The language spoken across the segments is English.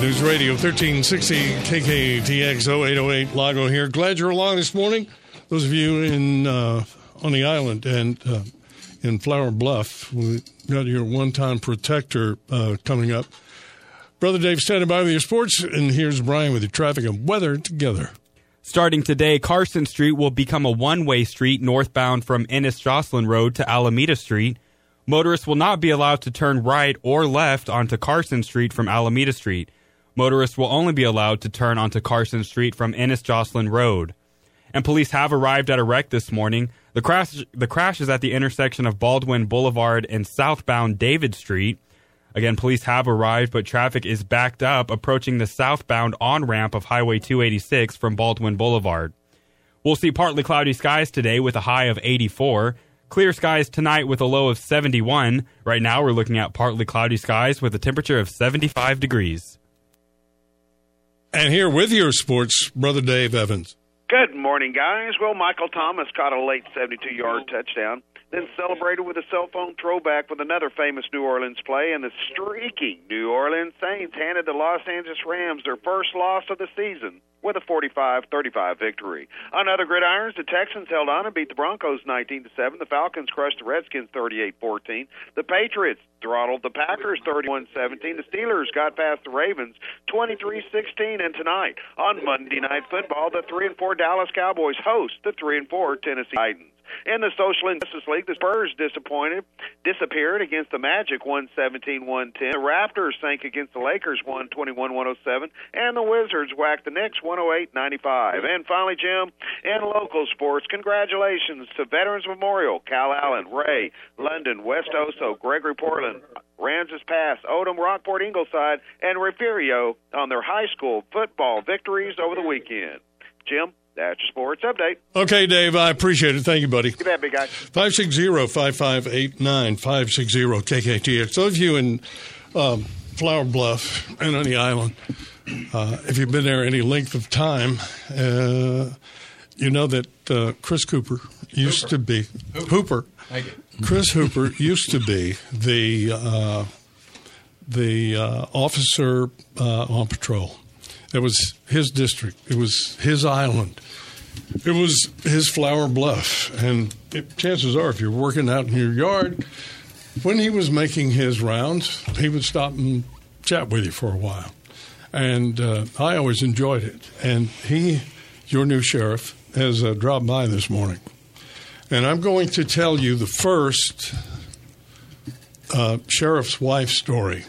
News Radio 1360 KKTX 0808 Lago here. Glad you're along this morning. Those of you in uh, on the island and uh, in Flower Bluff, we got your one-time protector uh, coming up. Brother Dave standing by with your sports, and here's Brian with your traffic and weather together. Starting today, Carson Street will become a one-way street northbound from Ennis Joslin Road to Alameda Street. Motorists will not be allowed to turn right or left onto Carson Street from Alameda Street. Motorists will only be allowed to turn onto Carson Street from Ennis Joslin Road. And police have arrived at a wreck this morning. The crash, the crash is at the intersection of Baldwin Boulevard and southbound David Street. Again, police have arrived, but traffic is backed up approaching the southbound on ramp of Highway 286 from Baldwin Boulevard. We'll see partly cloudy skies today with a high of 84. Clear skies tonight with a low of 71. Right now, we're looking at partly cloudy skies with a temperature of 75 degrees. And here with your sports, Brother Dave Evans. Good morning, guys. Well, Michael Thomas caught a late 72 yard touchdown, then celebrated with a cell phone throwback with another famous New Orleans play, and the streaking New Orleans Saints handed the Los Angeles Rams their first loss of the season with a 45-35 victory. On other gridirons, the Texans held on and beat the Broncos 19-7. The Falcons crushed the Redskins 38-14. The Patriots throttled the Packers 31-17. The Steelers got past the Ravens 23-16 and tonight on Monday Night Football, the 3 and 4 Dallas Cowboys host the 3 and 4 Tennessee Titans. In the Social Injustice League, the Spurs disappointed, disappeared against the Magic 117-110. The Raptors sank against the Lakers 121-107, and the Wizards whacked the Knicks 108-95. And finally, Jim, in local sports, congratulations to Veterans Memorial, Calallen, Ray, London, West Oso, Gregory Portland, Aransas Pass, Odem, Rockport, Ingleside, and Refugio on their high school football victories over the weekend. Jim? That's your sports update. Okay, Dave, I appreciate it. Thank you, buddy. You bet, big guy. 560-5589, 560-KKTX. Those of you in um, Flower Bluff and on the island, uh, if you've been there any length of time, uh, you know that uh, Chris Cooper used to be Hooper. Chris Hooper used to be the uh, the uh, officer uh, on patrol. It was his district. It was his island. It was his flower bluff. And it, chances are, if you're working out in your yard, when he was making his rounds, he would stop and chat with you for a while. And uh, I always enjoyed it. And he, your new sheriff, has uh, dropped by this morning. And I'm going to tell you the first uh, sheriff's wife story.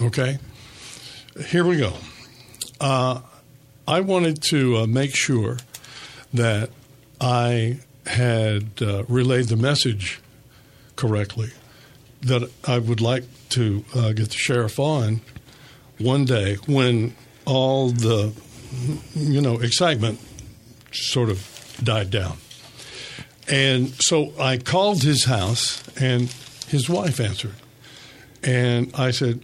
Okay? Here we go. Uh, I wanted to uh, make sure that I had uh, relayed the message correctly. That I would like to uh, get the sheriff on one day when all the you know excitement sort of died down. And so I called his house, and his wife answered. And I said,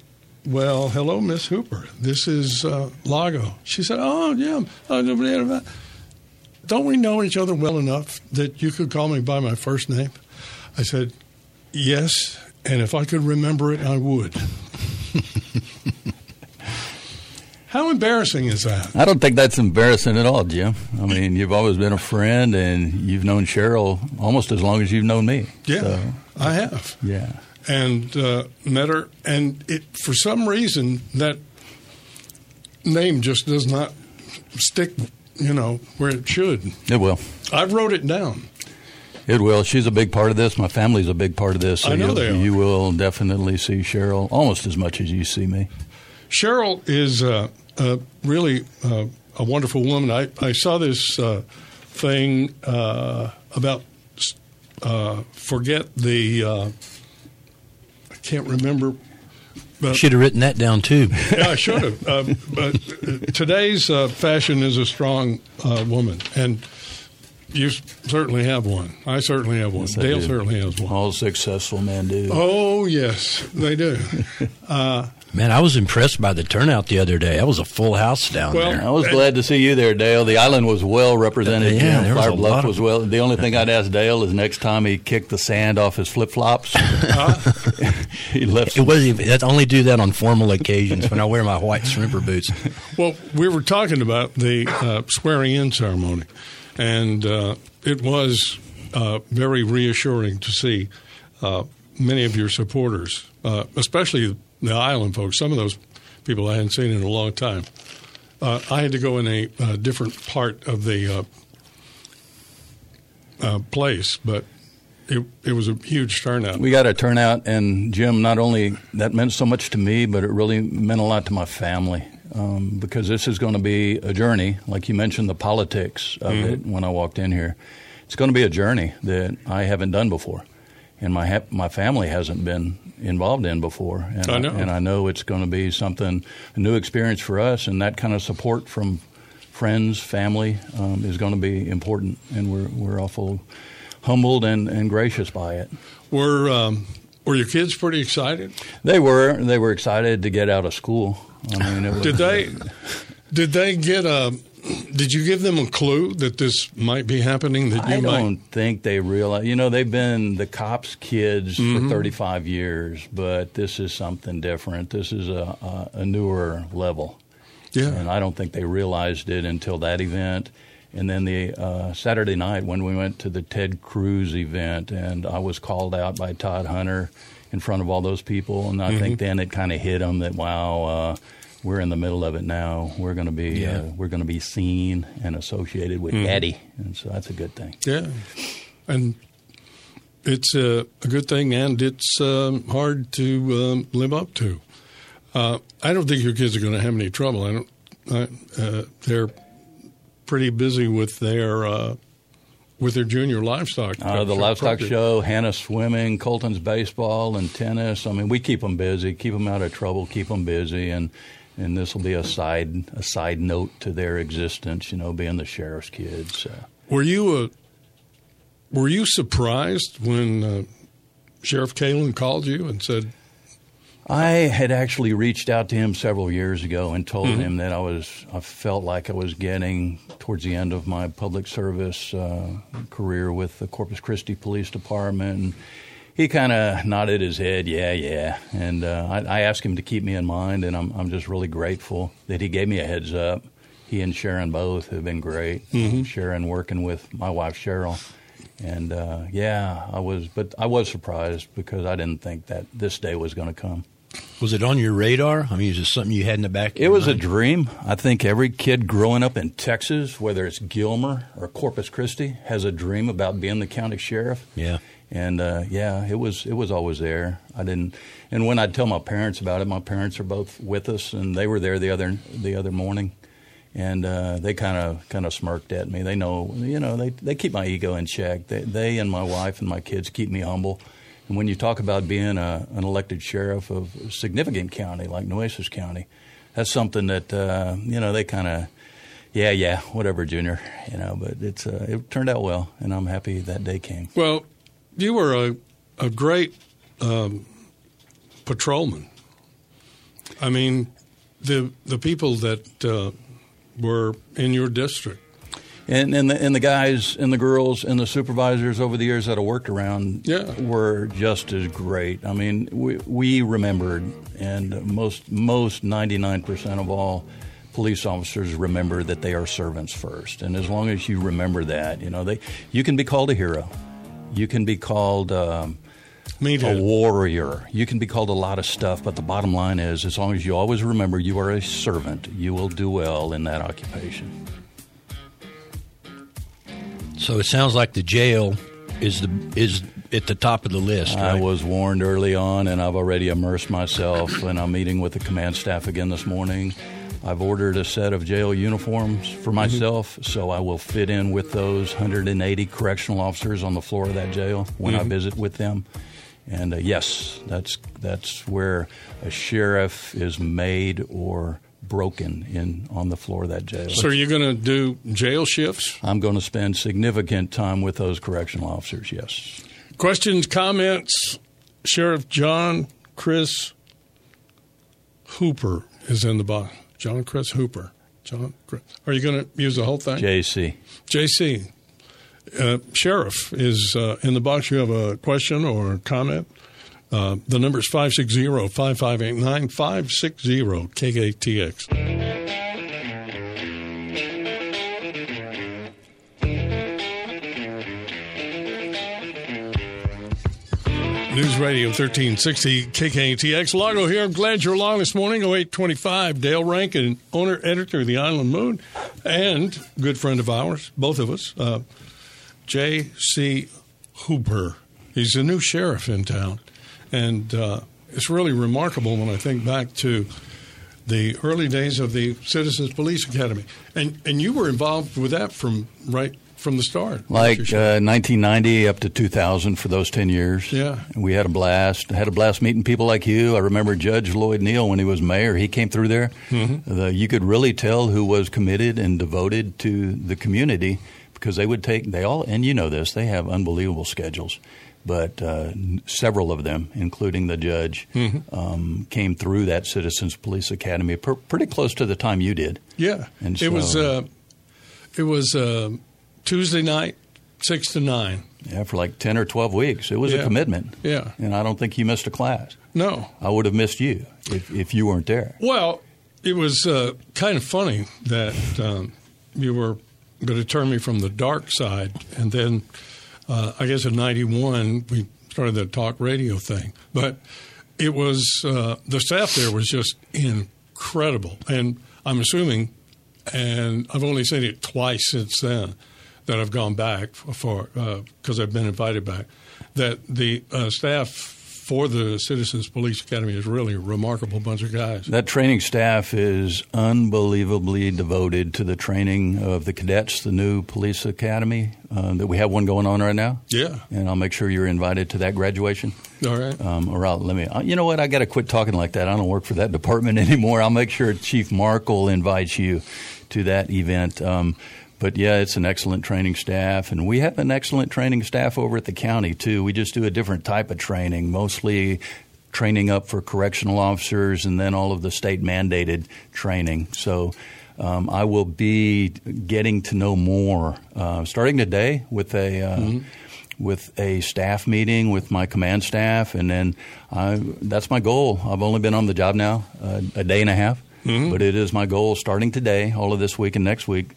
Well, hello, Miss Hooper. This is uh, Lago. She said, Oh, yeah. Don't we know each other well enough that you could call me by my first name? I said, Yes. And if I could remember it, I would. How embarrassing is that? I don't think that's embarrassing at all, Jim. I mean, you've always been a friend, and you've known Cheryl almost as long as you've known me. Yeah, So, I have. yeah. And uh, met her, and it for some reason that name just does not stick, you know, where it should. It will. I wrote it down. It will. She's a big part of this. My family's a big part of this. So I know you'll- they are. You will definitely see Cheryl almost as much as you see me. Cheryl is uh, uh, really uh, a wonderful woman. I, I saw this uh, thing uh, about uh, forget the uh, can't remember. But, Should have written that down too. yeah, I should have. Uh, but uh, today's uh, fashion is a strong uh, woman, and you certainly have one. I certainly have one. Yes, Dale certainly has one. All successful men do. Oh yes, they do. Man, I was impressed by the turnout the other day. That was a full house down Well, there. I was glad to see you there, Dale. The island was well represented. Yeah, Jim. there was a Bluff lot of- was well. The only thing I'd ask Dale is next time he kicked the sand off his flip flops, he left. It wasn't I only do that on formal occasions when I wear my white shrimper boots. Well, we were talking about the uh, swearing in ceremony, and uh, it was uh, very reassuring to see uh, many of your supporters, uh, especially the island folks. Some of those people I hadn't seen in a long time. Uh, I had to go in a uh, different part of the uh, uh, place, but it, it was a huge turnout. We got a turnout, and Jim, not only that meant so much to me, but it really meant a lot to my family um, because this is going to be a journey. Like you mentioned, the politics of it when I walked in here. It's going to be a journey that I haven't done before, and my ha- my family hasn't been involved in before. And I know. and I know it's going to be something a new experience for us, and that kind of support from friends, family um, is going to be important, and we're we're awful humbled and, and gracious by it. Were um, were your kids pretty excited? They were they were excited to get out of school. I mean, it was, Did they? Did they get a? Did you give them a clue that this might be happening? That you I might. don't think they realize. You know, they've been the cops' kids Mm-hmm. for 35 years, but this is something different. This is a, a, a newer level, Yeah. and I don't think they realized it until that event. And then the uh, Saturday night when we went to the Ted Cruz event, and I was called out by Todd Hunter in front of all those people, and I Mm-hmm. think then it kind of hit them that wow, uh, we're in the middle of it now. We're going to be Yeah. uh, we're going to be seen and associated with Eddie, and so that's a good thing. Yeah, and it's a, a good thing, and it's um, hard to um, live up to. Uh, I don't think your kids are going to have any trouble. I don't. I, uh, they're pretty busy with their uh, with their junior livestock. Uh, the livestock show, Hannah swimming, Colton's baseball and tennis. I mean, we keep them busy, keep them out of trouble, keep them busy, and and this will be a side a side note to their existence. You know, being the sheriff's kids. So. Were you a? Were you surprised when uh, Sheriff Kaelin called you and said, I had actually reached out to him several years ago and told him that I was I felt like I was getting towards the end of my public service uh, career with the Corpus Christi Police Department. And he kind of nodded his head, yeah, yeah. And uh, I, I asked him to keep me in mind, and I'm I'm just really grateful that he gave me a heads up. He and Sharon both have been great. Sharon working with my wife Cheryl. And uh, yeah, I was, but I was surprised because I didn't think that this day was going to come. Was it on your radar? I mean, is it something you had in the back? It was a dream. I think every kid growing up in Texas, whether it's Gilmer or Corpus Christi, has a dream about being the county sheriff. Yeah. And uh, yeah, it was it was always there. I didn't, and when I'd tell my parents about it, my parents are both with us, and they were there the other the other morning, and uh, they kind of kind of smirked at me. They know, you know, they they keep my ego in check. They they and my wife and my kids keep me humble. And when you talk about being a, an elected sheriff of a significant county like Nueces County, that's something that uh, you know they kind of. Yeah, yeah, whatever, Junior. You know, but it's uh, it turned out well, and I'm happy that day came. "Well, you were a a great um, patrolman. I mean, the the people that uh, were in your district." And and the, and the guys and the girls and the supervisors over the years that I worked around Yeah. were just as great. I mean, we we remembered, and most most ninety nine percent of all police officers remember that they are servants first. And as long as you remember that, you know, they you can be called a hero, you can be called. Um, Me a warrior. You can be called a lot of stuff, but the bottom line is, as long as you always remember you are a servant, you will do well in that occupation. So it sounds like the jail is the is at the top of the list. I was warned early on, and I've already immersed myself. and I'm meeting with the command staff again this morning. I've ordered a set of jail uniforms for myself, so I will fit in with those 180 correctional officers on the floor of that jail when I Mhm. visit with them. And uh, yes, that's that's where a sheriff is made or broken in on the floor of that jail. So, are you going to do jail shifts? I'm going to spend significant time with those correctional officers. Yes. Questions, comments? Sheriff John Chris Hooper is in the box. John Chris Hooper. John, Chris. are you going to use the whole thing? JC. JC. Uh, Sheriff is uh, in the box. You have a question or comment? Uh, the number is 560 5589 560 KKTX. News Radio 1360 KKTX. Lago here. I'm glad you're along this morning. 0825. Dale Rankin, owner, editor of the Island Moon, and good friend of ours, both of us, uh, J.C. Hooper. He's a new sheriff in town. And uh, it's really remarkable when I think back to the early days of the Citizens Police Academy. And, and you were involved with that from right from the start. Like uh, 1990 up to 2000 for those 10 years. Yeah. We had a blast. Had a blast meeting people like you. I remember Judge Loyd Neal when he was mayor. He came through there. Mhm. The, you could really tell who was committed and devoted to the community because they would take, they all, and you know this, they have unbelievable schedules. But uh, several of them, including the judge, Mhm. um, came through that Citizens Police Academy per, pretty close to the time you did. Yeah, And it was uh, it was uh, Tuesday night, six to nine. Yeah, for like 10 or 12 weeks. It was Yeah. a commitment. Yeah. And I don't think you missed a class. No, I would have missed you if, if you weren't there. well, it was uh, kind of funny that um, you were going to turn me from the dark side, and then uh, I guess in '91 we started the talk radio thing, but it was uh, the staff there was just incredible, and I'm assuming, and I've only seen it twice since then that I've gone back for because I've been invited back. That the uh, staff for the Citizens Police Academy is really a remarkable bunch of guys. That training staff is unbelievably devoted to the training of the cadets, the new police academy uh, that we have one going on right now. Yeah. And I'll make sure you're invited to that graduation. All right. Um, or I'll, let me. uh, You know what? I got to quit talking like that. I don't work for that department anymore. I'll make sure Chief Markle invites you to that event. Um, but yeah, it's an excellent training staff, and we have an excellent training staff over at the county too. We just do a different type of training, mostly training up for correctional officers, and then all of the state mandated training. So. Um, I will be getting to know more uh, starting today with a uh, with a staff meeting with my command staff, and then I, that's my goal. I've only been on the job now uh, a day and a half, but it is my goal starting today, all of this week and next week,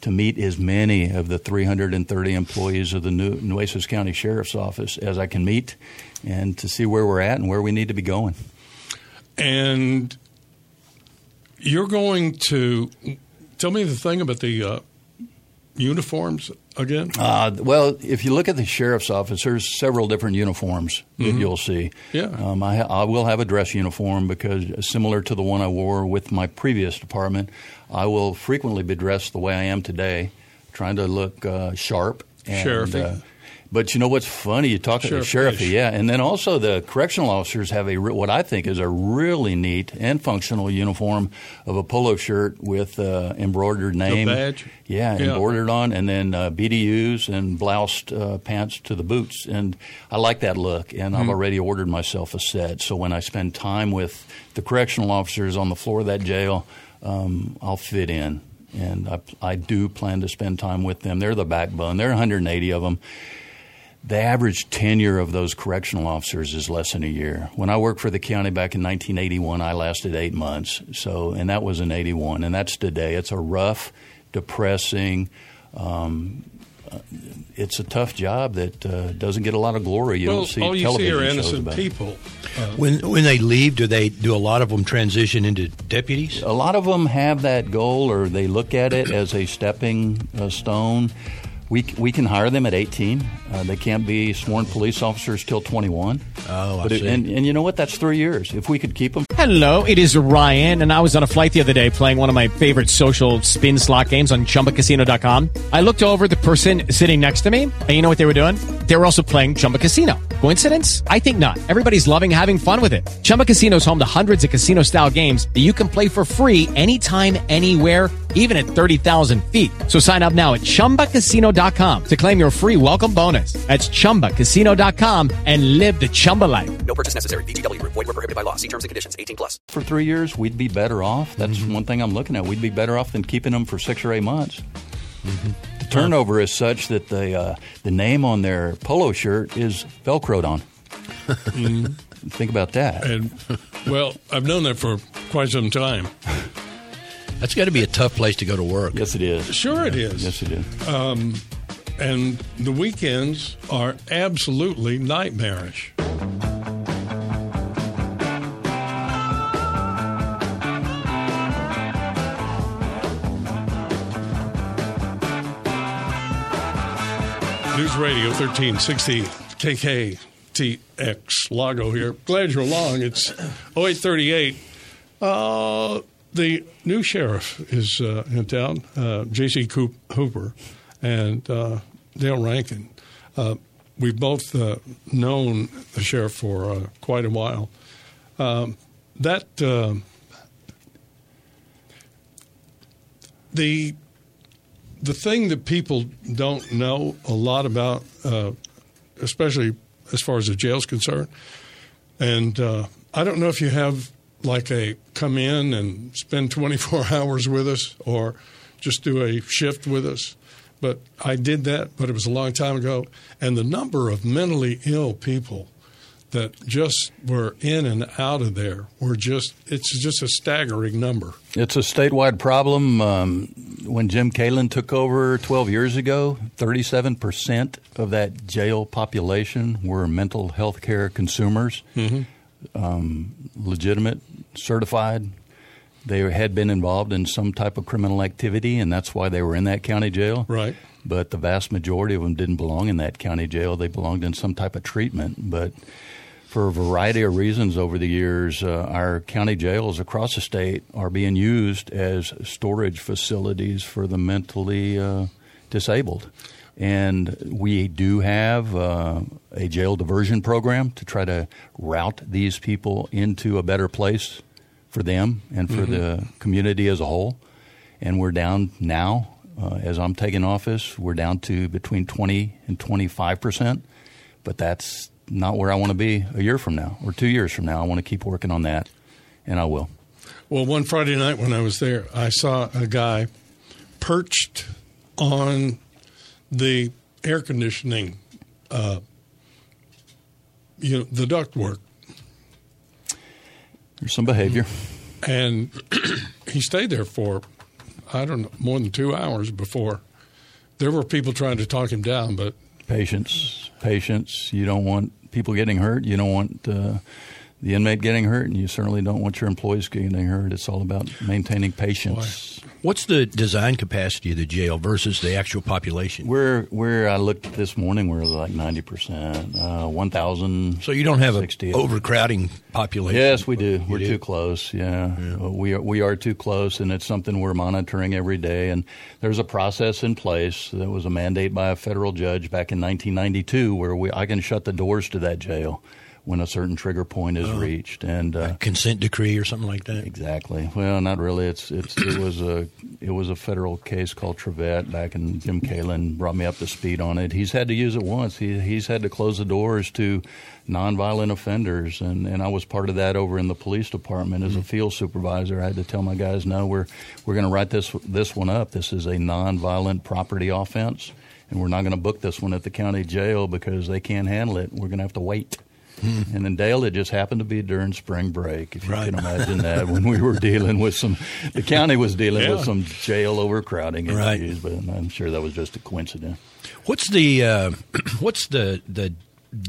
to meet as many of the 330 employees of the New Nueces County Sheriff's Office as I can meet, and to see where we're at and where we need to be going. And you're going to tell me the thing about the uh, uniforms again. Uh, well, if you look at the sheriff's office, there's several different uniforms that Mhm. you'll see. Yeah. Um, I, I will have a dress uniform because similar to the one I wore with my previous department, I will frequently be dressed the way I am today, trying to look uh, sharp. And, Sheriffy. But you know what's funny? You talk about the Sheriff-ish. sheriffy, yeah, and then also the correctional officers have a what I think is a really neat and functional uniform of a polo shirt with uh, embroidered name, badge? yeah, Yeah. embroidered on, and then uh, BDUs and bloused uh, pants to the boots, and I like that look. And I've Hmm. already ordered myself a set, so when I spend time with the correctional officers on the floor of that jail, um, I'll fit in. And I, I do plan to spend time with them. They're the backbone. There are 180 of them. The average tenure of those correctional officers is less than a year. When I worked for the county back in 1981, I lasted eight months. So, and that was in '81, and that's today. It's a rough, depressing. Um, uh, it's a tough job that uh, doesn't get a lot of glory. You well, don't see all you see television are shows innocent about people. Uh, When when they leave, do they do a lot of them transition into deputies? A lot of them have that goal, or they look at it as a stepping uh, stone. We, we can hire them at 18. Uh, they can't be sworn police officers till 21. Oh, I But it- and, and you know what? That's three years. If we could keep them. Hello, it is Ryan, and I was on a flight the other day playing one of my favorite social spin slot games on ChumbaCasino.com. I looked over at the person sitting next to me, and you know what they were doing? They were also playing Chumba Casino. Coincidence? I think not. Everybody's loving having fun with it. Chumba Casino is home to hundreds of casino-style games that you can play for free anytime, anywhere, even at 30,000 feet. So sign up now at ChumbaCasino.com to claim your free welcome bonus. That's ChumbaCasino.com and live the Chumba life. No purchase necessary. VGW Group. Void were prohibited by law. See terms and conditions. 18 plus. For three years, we'd be better off. That's mm-hmm. one thing I'm looking at. We'd be better off than keeping them for six or eight months. Mm-hmm. The turnover is such that the uh, the name on their polo shirt is velcroed on. Mm-hmm. Think about that. And well, I've known that for quite some time. That's got to be a tough place to go to work. Yes, it is. Sure, it is. Yes, it is. Um, and the weekends are absolutely nightmarish. News Radio 1360 KKTX Lago here. Glad you're along. It's 0838. Uh, the new sheriff is uh, in town, uh, J.C. Hooper and uh, Dale Rankin. Uh, we've both uh, known the sheriff for uh, quite a while. Um, that uh, the the thing that people don't know a lot about, especially as far as the jail's concerned, and I don't know if you have like a come in and spend 24 hours with us or just do a shift with us. But I did that, but it was a long time ago. And the number of mentally ill people that just were in and out of there were just, it's just a staggering number. It's a statewide problem. Um, when Jim Kaelin took over 12 years ago, 37% of that jail population were mental health care consumers, um, legitimate, certified. They had been involved in some type of criminal activity, and that's why they were in that county jail. Right. But the vast majority of them didn't belong in that county jail. They belonged in some type of treatment. But for a variety of reasons over the years, uh, our county jails across the state are being used as storage facilities for the mentally uh, disabled. And we do have uh, a jail diversion program to try to route these people into a better place for them and for Mhm. the community as a whole. And we're down now, uh, as I'm taking office, we're down to between 20 and 25 percent. But that's not where I want to be a year from now or two years from now. I want to keep working on that, and I will. Well, one Friday night when I was there, I saw a guy perched on the air conditioning, uh, you know, the ductwork. There's some behavior. And he stayed there for, I don't know, more than two hours before. There were people trying to talk him down, but Patience, patience. You don't want people getting hurt. You don't want uh, the inmate getting hurt, and you certainly don't want your employees getting hurt. It's all about maintaining patience. What's the design capacity of the jail versus the actual population? We're we're I looked this morning. We're like ninety percent, uh, one thousand. So you don't have a overcrowding population. Yes, we do. We're do? too close. Yeah, Uh, we are. We are too close, and it's something we're monitoring every day. And there's a process in place. that was a mandate by a federal judge back in 1992 where we I can shut the doors to that jail when a certain trigger point is Oh. reached. And uh, consent decree or something like that. Exactly. Well, not really. It's it's it was a it was a federal case called Trevette back, and Jim Kaelin brought me up to speed on it. He's had to use it once. He he's had to close the doors to nonviolent offenders, and and I was part of that over in the police department as a field supervisor. I had to tell my guys, no, we're we're going to write this this one up. This is a nonviolent property offense. And we're not going to book this one at the county jail because they can't handle it. We're going to have to wait. And in Dale, it just happened to be during spring break, if you Right. can imagine that, when we were dealing with some, the county was dealing Yeah. with some jail overcrowding Right. issues, but I'm sure that was just a coincidence. What's the uh, what's the the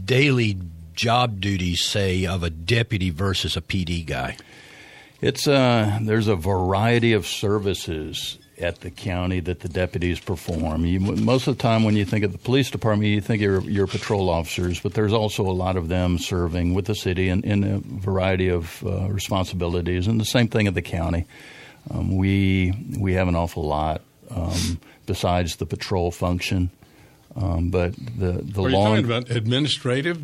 daily job duties say of a deputy versus a PD guy? It's uh, there's a variety of services at the county that the deputies perform. You, most of the time, when you think of the police department, you think of your, your patrol officers, but there's also a lot of them serving with the city in, in a variety of uh, responsibilities, and the same thing at the county. Um, we we have an awful lot um, besides the patrol function, um, but the the Are you law. talking about administrative?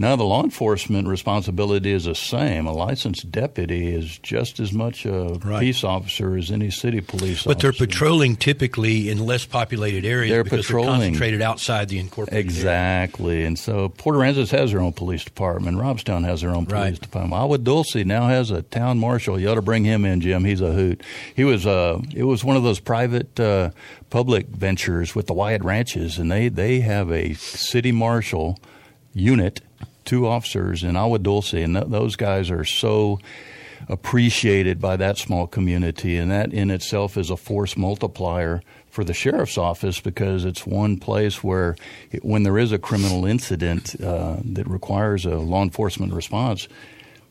No, the law enforcement responsibility is the same. A licensed deputy is just as much a peace officer as any city police officer. But they're patrolling typically in less populated areas They're because patrolling. they're concentrated outside the incorporated area. Exactly. And so Port Aransas has their own police department. Robstown has their own police department. Agua Dulce now has a town marshal. You ought to bring him in, Jim. He's a hoot. He was uh, it was one of those private uh, public ventures with the Wyatt Ranches, and they, they have a city marshal unit, two officers in Agua Dulce, and th- those guys are so appreciated by that small community, and that in itself is a force multiplier for the sheriff's office because it's one place where, it, when there is a criminal incident uh, that requires a law enforcement response,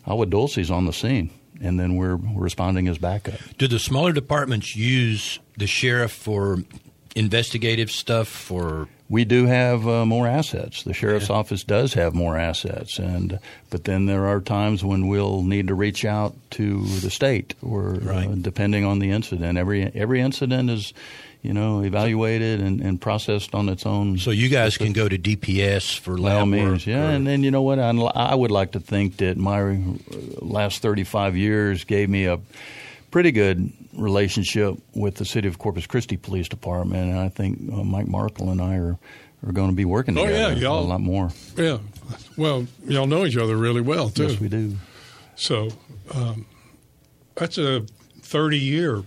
Agua is on the scene, and then we're responding as backup. Do the smaller departments use the sheriff for investigative stuff for We do have uh, more assets. The sheriff's office does have more assets, and but then there are times when we'll need to reach out to the state, or uh, depending on the incident. Every every incident is, you know, evaluated and, and processed on its own. So you guys can go to DPS for By all lab means, work yeah. or- And then you know what? I, I would like to think that my last 35 years gave me a pretty good relationship with the city of Corpus Christi Police Department, and I think uh, Mike Markle and I are are going to be working Oh, together yeah, y'all- a lot more. Yeah. Well, y'all know each other really well, too. Yes, we do. So um, that's a 30 year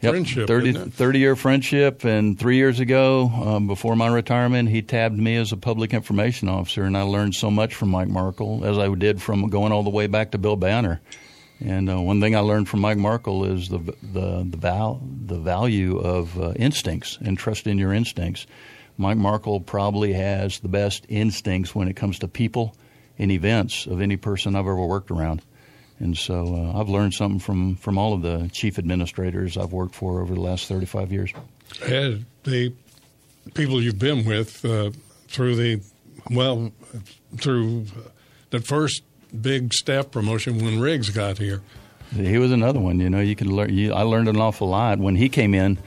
Yep, friendship. 30, isn't it? 30 year friendship. And three years ago, um, before my retirement, he tabbed me as a public information officer. And I learned so much from Mike Markle, as I did from going all the way back to Bill Banner. And uh, one thing I learned from Mike Markle is the the the, val- the value of uh, instincts and trust in your instincts. Mike Markle probably has the best instincts when it comes to people and events of any person I've ever worked around. And so uh, I've learned something from, from all of the chief administrators I've worked for over the last 35 years. And the people you've been with uh, through the, well, through the first big staff promotion when Riggs got here. He was another one. You know, you can learn. You, I learned an awful lot when he came in.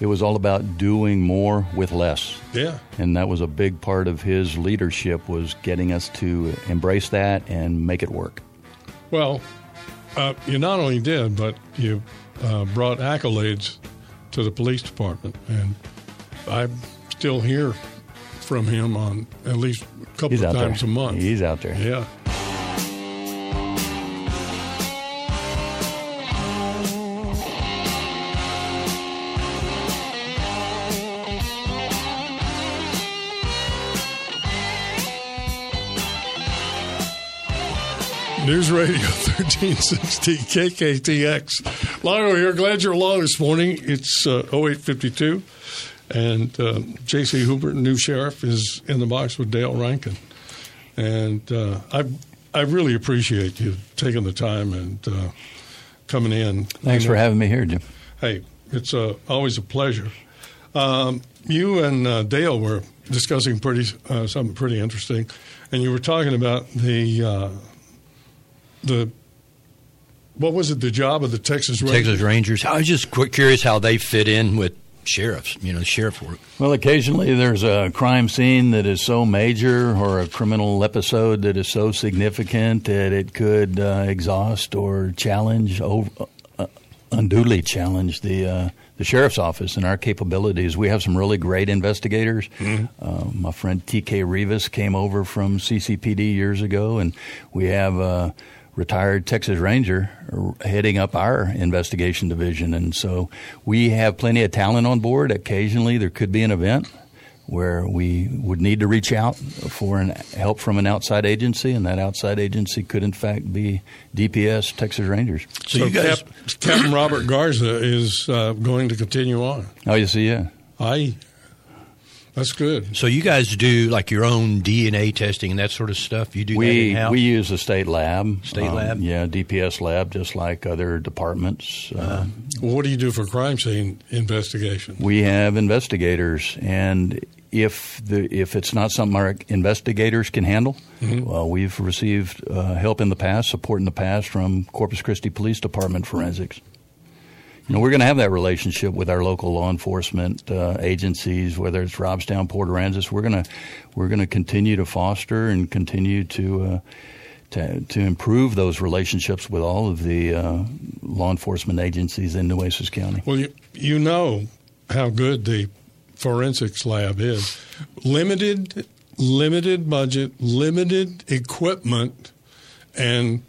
It was all about doing more with less. Yeah. And that was a big part of his leadership was getting us to embrace that and make it work. Well, uh, you not only did, but you uh, brought accolades to the police department, and I still hear from him on at least a couple He's of out there. times a month. He's out there. Yeah. News Radio 1360 KKTX. Lago here. Glad you're along this morning. It's uh, 0852. And uh, J.C. Hooper, new sheriff, is in the box with Dale Rankin. And uh, I, I really appreciate you taking the time and uh, coming in. Thanks You know, for having me here, Jim. Hey, it's uh, always a pleasure. Um, you and uh, Dale were discussing pretty uh, something pretty interesting, and you were talking about the uh, the what was it? The job of the Texas Rangers. Texas Rangers. I was just curious how they fit in with sheriffs. You know, sheriff work. Well, occasionally there's a crime scene that is so major or a criminal episode that is so significant that it could uh, exhaust or challenge, over, uh, unduly challenge the uh, the sheriff's office and our capabilities. We have some really great investigators. Uh, my friend T.K. Rivas came over from CCPD years ago, and we have a retired Texas Ranger heading up our investigation division. And so we have plenty of talent on board. Occasionally, there could be an event where we would need to reach out for an, help from an outside agency, and that outside agency could, in fact, be DPS Texas Rangers. So, Cap- Captain Robert Garza is uh, going to continue on. Oh, you see, yeah. I That's good. So you guys do like your own DNA testing and that sort of stuff. You do that We in-house? we use a state lab. State Um, lab? Yeah, DPS lab, just like other departments. Uh, Well, what do you do for crime scene investigation? we have investigators, and if the if it's not something our investigators can handle, Mhm. well, we've received uh, help in the past, support in the past from Corpus Christi Police Department forensics. You know, we're going to have that relationship with our local law enforcement uh, agencies, whether it's Robstown, Port Aransas. We're going to we're going to continue to foster and continue to. Uh, to, to improve those relationships with all of the uh, law enforcement agencies in Nueces County. Well, you, you know how good the forensics lab is. Limited, limited budget, limited equipment, and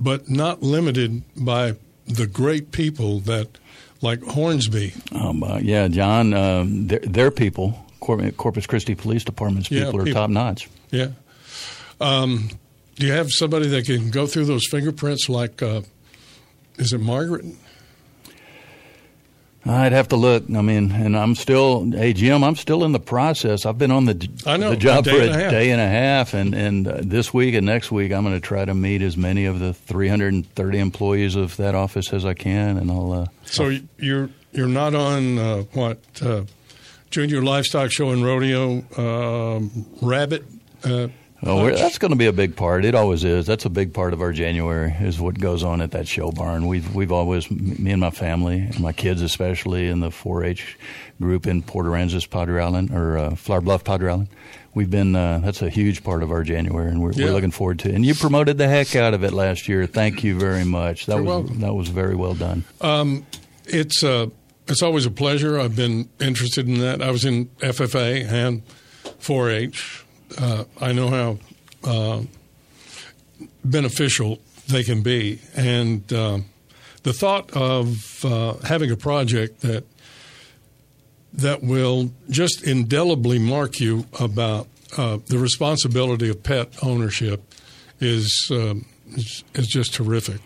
but not limited by the great people that like Hornsby. Um, uh, yeah, John, um, their, their people, Cor- Corpus Christi Police Department's Yeah, people are top notch. Yeah. Um, do you have somebody that can go through those fingerprints like, uh, is it Margaret? I'd have to look. I mean, and I'm still, hey Jim, I'm still in the process. I've been on the I know, the job a for a and a day and a half, and and uh, this week and next week I'm going to try to meet as many of the 330 employees of that office as I can, and I'll. Uh, So you're you're not on uh, what uh, Junior Livestock Show and Rodeo um, Rabbit. Oh, that's going to be a big part. It always is. That's a big part of our January is what goes on at that show barn. We've we've always me and my family and my kids especially in the 4-H group in Port Aransas, Padre Island or uh, Flower Bluff, Padre Island. We've been uh, that's a huge part of our January, and we're, Yeah. we're looking forward to. it. And you promoted the heck out of it last year. Thank you very much. That You're was welcome. that was very well done. Um, it's uh, it's always a pleasure. I've been interested in that. I was in FFA and 4-H. Uh, I know how uh, beneficial they can be, and uh, the thought of uh, having a project that that will just indelibly mark you about uh, the responsibility of pet ownership is um, is, is just terrific.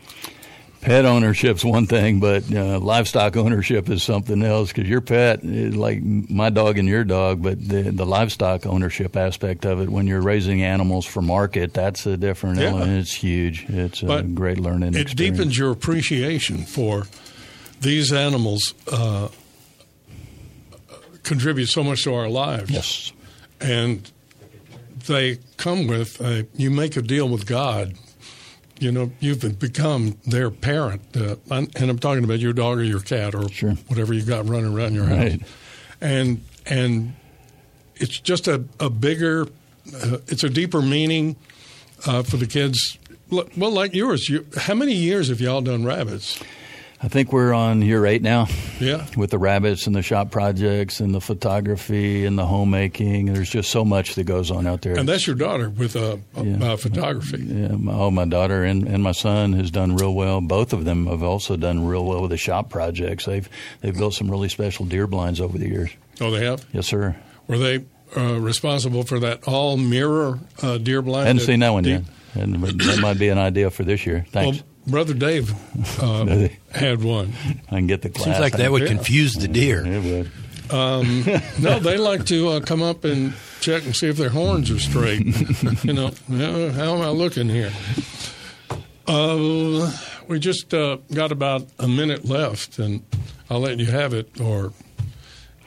Pet ownership's one thing, but uh, livestock ownership is something else because your pet is like my dog and your dog, but the, the livestock ownership aspect of it, when you're raising animals for market, that's a different Yeah. element. It's huge. It's a great learning It experience. deepens your appreciation for these animals. Uh, contribute so much to our lives. Yes, and they come with a, you make a deal with God. You know, you've become their parent, uh, and I'm talking about your dog or your cat or whatever you got running around your house. Right. And and it's just a, a bigger, uh, it's a deeper meaning uh, for the kids. Well, like yours, you, how many years have y'all done rabbits? I think we're on year eight now. Yeah. With the rabbits and the shop projects and the photography and the homemaking. There's just so much that goes on out there. And that's your daughter with uh, uh, photography. Yeah, my, oh, my daughter and, and my son has done real well. Both of them have also done real well with the shop projects. They've they've built some really special deer blinds over the years. Oh, they have. Yes, sir. Were they uh, responsible for that all mirror uh, deer blind? I hadn't seen that one yet. And that might be an idea for this year. Thanks. Well, Brother Dave uh, had one. I can get the class. Seems like that would Yeah. confuse the deer. It would. Um, no, they like to uh, come up and check and see if their horns are straight. you know, "Uh, how am I looking here? Uh, we just uh, got about a minute left, and I'll let you have it. Or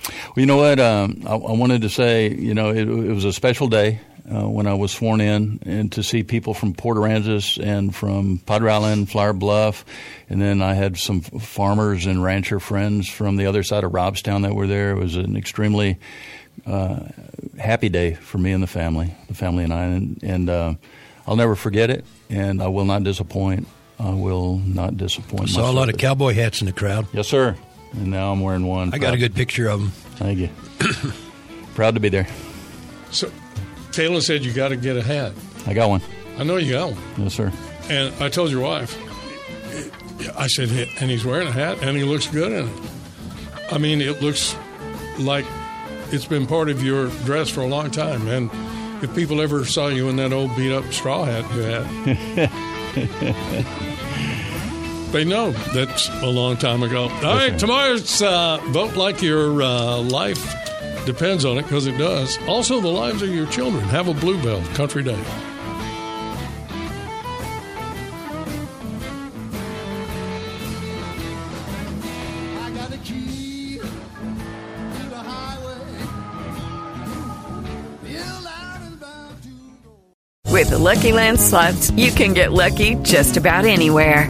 Well, you know what? Um, I, I wanted to say, you know, it, it was a special day uh, when I was sworn in, and to see people from Port Aransas and from Padre Island, Flower Bluff, and then I had some farmers and rancher friends from the other side of Robstown that were there. It was an extremely uh, happy day for me and the family, the family and I, and, and uh, I'll never forget it, and I will not disappoint. I will not disappoint. I Saw a lot of cowboy hats in the crowd. Yes, sir. And now I'm wearing one. I got a good picture of them. Thank you. Proud to be there. so, Taylor said you got to get a hat. I got one. I know you got one. Yes, sir. And I told your wife, I said, and he's wearing a hat and he looks good in it. I mean, it looks like it's been part of your dress for a long time. And if people ever saw you in that old beat up straw hat you had, they know that's a long time ago. All right, tomorrow's uh, Vote Like Your uh, Life depends on it because it does. Also, the lives of your children. Have a Bluebell Country Day. With the Lucky Land slots, you can get lucky just about anywhere.